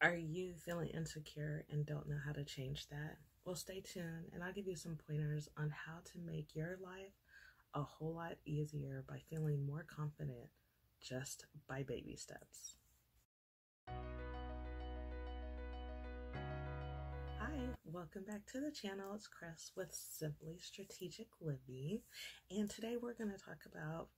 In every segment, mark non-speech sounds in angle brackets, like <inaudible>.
Are you feeling insecure and don't know how to change that? Well, stay tuned and I'll give you some pointers on how to make your life a whole lot easier by feeling more confident just by baby steps. Hi, welcome back to the channel. It's Chris with Simply Strategic Living, and today we're going to talk about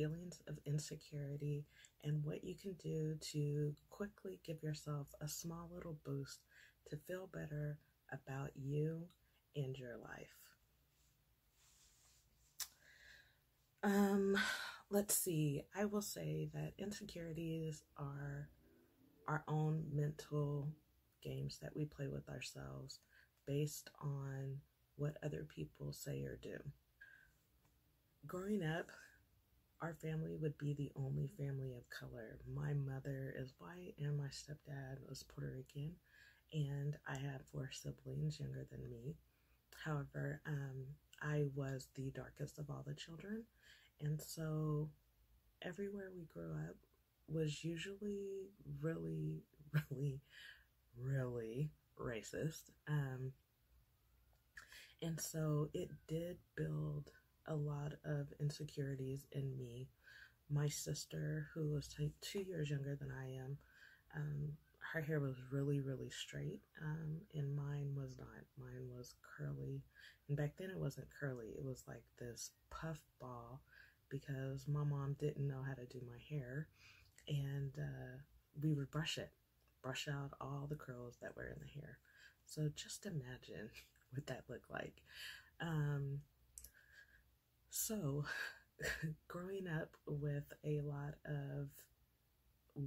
feelings of insecurity and what you can do to quickly give yourself a small little boost to feel better about you and your life. Um, let's see. I will say that insecurities are our own mental games that we play with ourselves based on what other people say or do. Growing up, our family would be the only family of color. My mother is white and my stepdad was Puerto Rican, and I have four siblings younger than me. However, um, I was the darkest of all the children, and so everywhere we grew up was usually really, <laughs> really, really racist. Um, and so it did build a lot of insecurities in me. My sister, who was two years younger than I am, um, her hair was really, really straight, um, and mine was not. Mine was curly, and back then it wasn't curly. It was like this puff ball because my mom didn't know how to do my hair, and uh, we would brush it, brush out all the curls that were in the hair. So just imagine <laughs> what that looked like. Um, so, <laughs> growing up with a lot of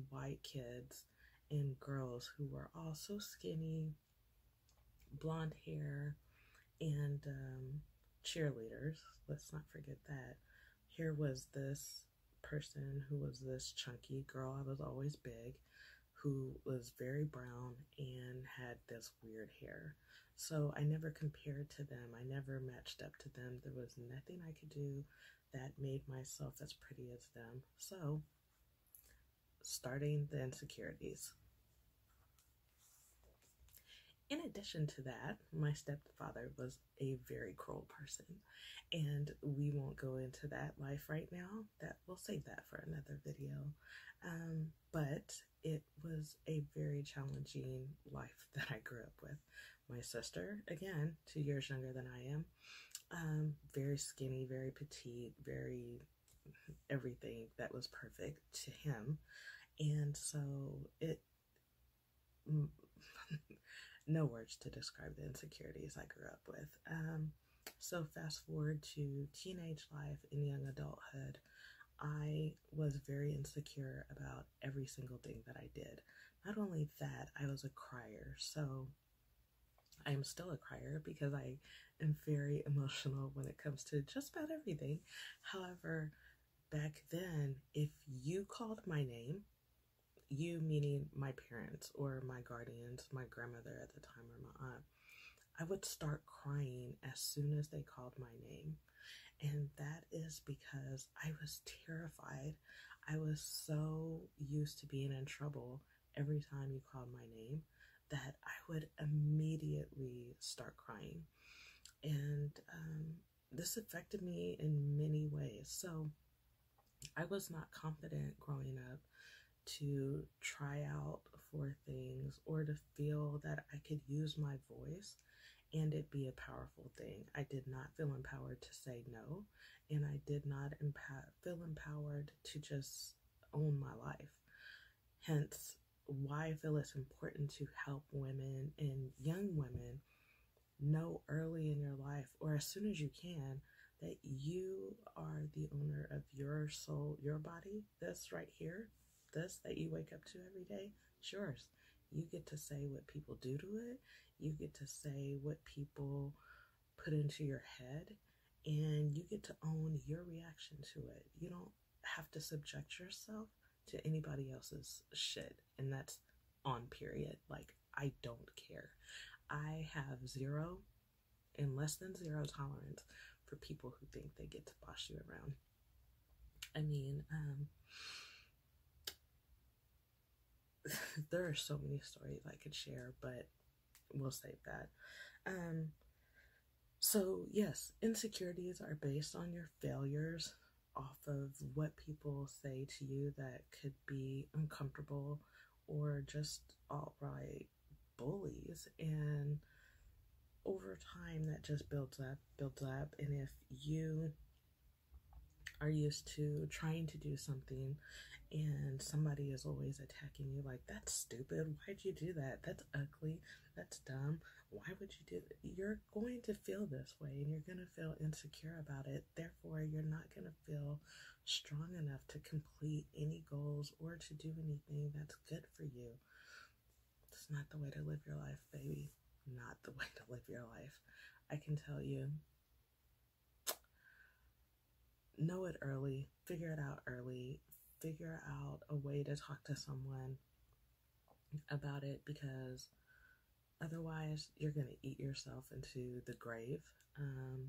white kids and girls who were all so skinny, blonde hair, and um, cheerleaders, let's not forget that. Here was this person who was this chunky girl, I was always big, who was very brown and had this weird hair. So I never compared to them. I never matched up to them. There was nothing I could do that made myself as pretty as them. So, starting the insecurities. In addition to that, my stepfather was a very cruel person, and we won't go into that life right now. That we'll save that for another video. Um, but it was a very challenging life <laughs> that I grew up with. My sister, again, two years younger than I am, um, very skinny, very petite, very everything that was perfect to him, and so it <laughs> no words to describe the insecurities I grew up with. Um, so, fast forward to teenage life and young adulthood, I was very insecure about every single thing that I did. Not only that, I was a crier. So, I am still a crier because I am very <laughs> emotional when it comes to just about everything. However, back then, if you called my name, you meaning my parents or my guardians, my grandmother at the time or my aunt, I would start crying as soon as they called my name. And that is because I was terrified. I was so used to being in trouble every time you called my name that I would immediately start crying. And um, this affected me in many ways. So I was not confident growing up to try out for things or to feel that I could use my voice and it be a powerful thing. I did not feel empowered to say no, and I did not feel empowered to just own my life. Hence, why I feel it's important to help women and young women know early in your life or as soon as you can that you are the owner of your soul, your body, this right here, this that you wake up to every day, it's yours. You get to say what people do to it. You get to say what people put into your head, and you get to own your reaction to it. You don't have to subject yourself to anybody else's shit, and that's on period. Like, I don't care. I have zero and less than zero tolerance for people who think they get to boss you around. I mean, um, <laughs> there are so many stories I could share, but we'll save that. Um, so, yes, insecurities are based on your failures, off of what people say to you that could be uncomfortable or just outright bullies. And over time, that just builds up, builds up. And if you are used to trying to do something and somebody is always attacking you like that's stupid. Why'd you do that? That's ugly. That's dumb. Why would you do that you're going to feel this way and you're going to feel insecure about it. Therefore you're not going to feel strong enough to complete any goals or to do anything that's good for you. It's not the way to live your life baby. Not the <laughs> way to live your life. I can tell you know it early, figure it out early, figure out a way to talk to someone about it because otherwise you're going to eat yourself into the grave. Um,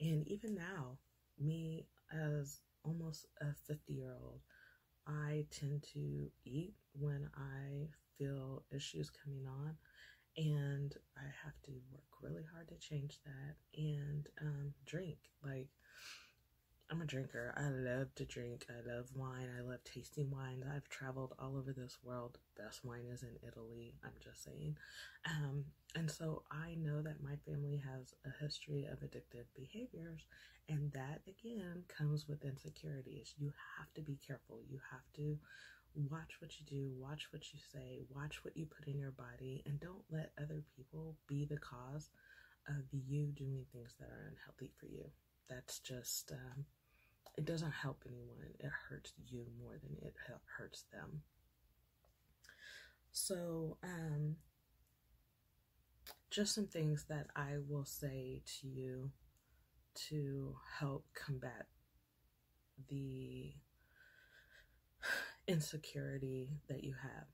and even now, me as almost a 50 year old, I tend to eat when I feel issues coming on, and I have to work really hard to change that and um, drink. Like, I'm a drinker. I love to drink. I love wine. I love tasting wines. I've traveled all over this world. Best wine is in Italy. I'm just saying. Um, and so I know that my family has a history of addictive behaviors, and that again comes with insecurities. You have to be careful. You have to watch what you do, watch what you say, watch what you put in your body, and don't let other people be the cause of you doing things that are unhealthy for you. That's just. Um, it doesn't help anyone. It hurts you more than it hurts them. So, um, just some things that I will say to you to help combat the insecurity that you have.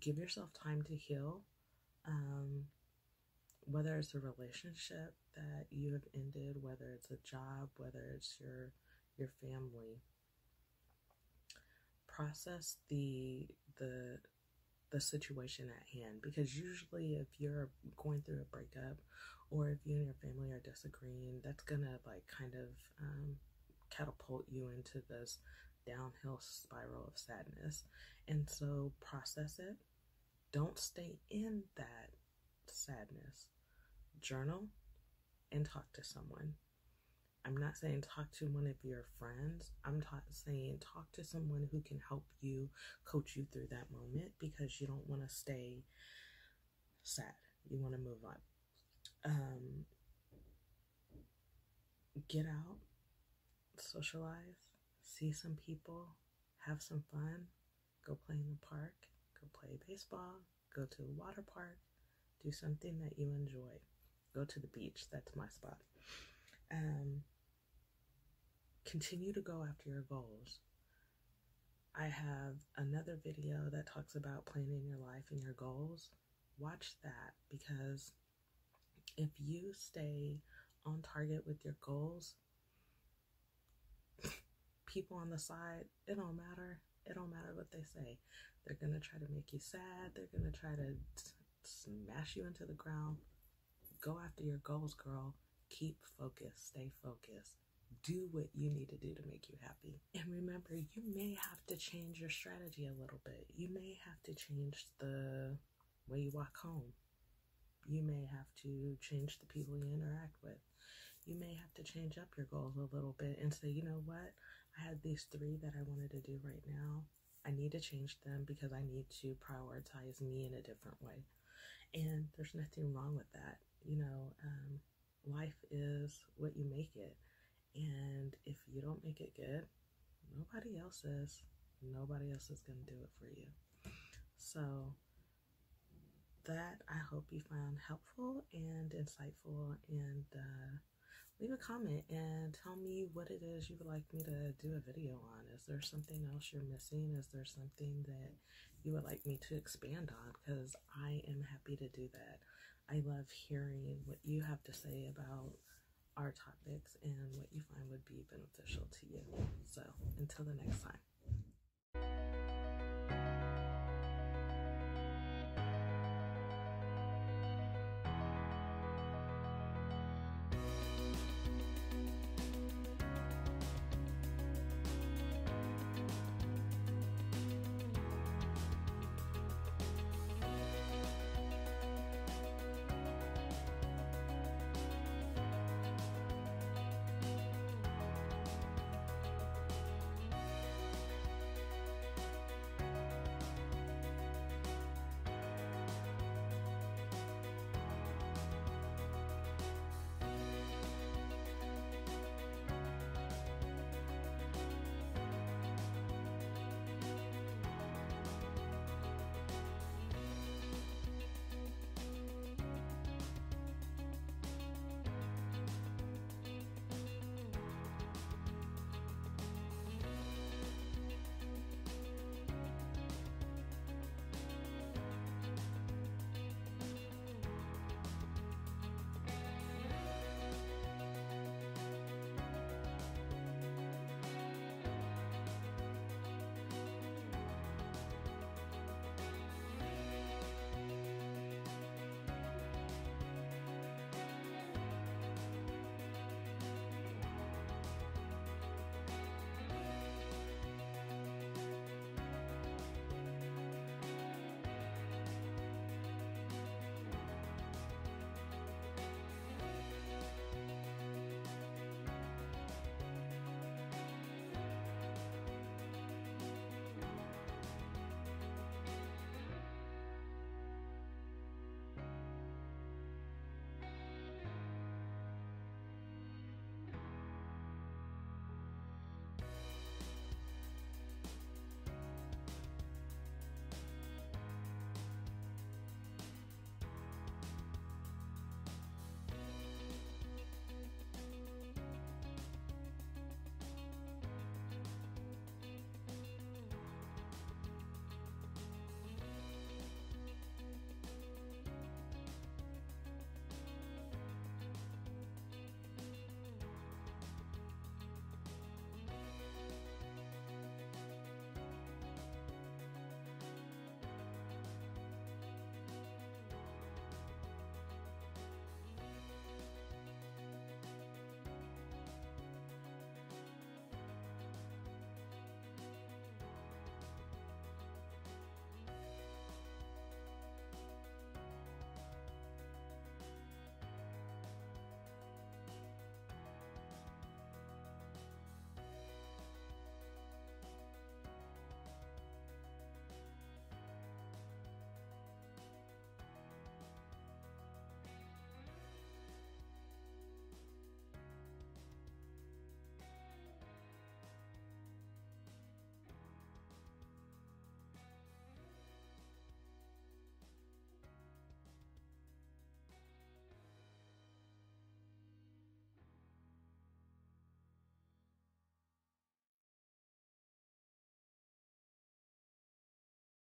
Give yourself time to heal. Um, whether it's a relationship that you have ended, whether it's a job, whether it's your your family process the the the situation at hand. Because usually if you're going through a breakup or if you and your family are disagreeing that's gonna like kind of um, catapult you into this downhill spiral of sadness. And so process it. Don't stay in that sadness. Journal and talk to someone I'm not saying talk to one of your friends. I'm ta- saying talk to someone who can help you, coach you through that moment because you don't want to stay sad. You want to move on. Um, get out, socialize, see some people, have some fun, go play in the park, go play baseball, go to a water park, do something that you enjoy. Go to the beach. That's my spot. Um, continue to go after your goals. I have another video that talks about planning your life and your goals. Watch that because if you stay on target with your goals, <laughs> people on the side, it don't matter. It don't matter what they say. They're going to try to make you sad. They're going to try to smash you into the ground. Go after your goals, girl. Keep focused. Stay focused do what you need to do to make you happy. And remember, you may have to change your strategy a little bit. You may have to change the way you walk home. You may have to change the people you interact with. You may have to change up your goals a little bit and say, you know what? I had these three that I wanted to do right now. I need to change them because I need to prioritize me in a different way. And there's nothing wrong with that. You know, um, life is what you make it. And if you don't make it good, nobody else is. Nobody else is going to do it for you. So, that I hope you found helpful and insightful. And uh, leave a comment and tell me what it is you would like me to do a video on. Is there something else you're missing? Is there something that you would like me to expand on? Because I am happy to do that. I love hearing what you have to say about our topics and what you find would be beneficial to you. So, until the next time.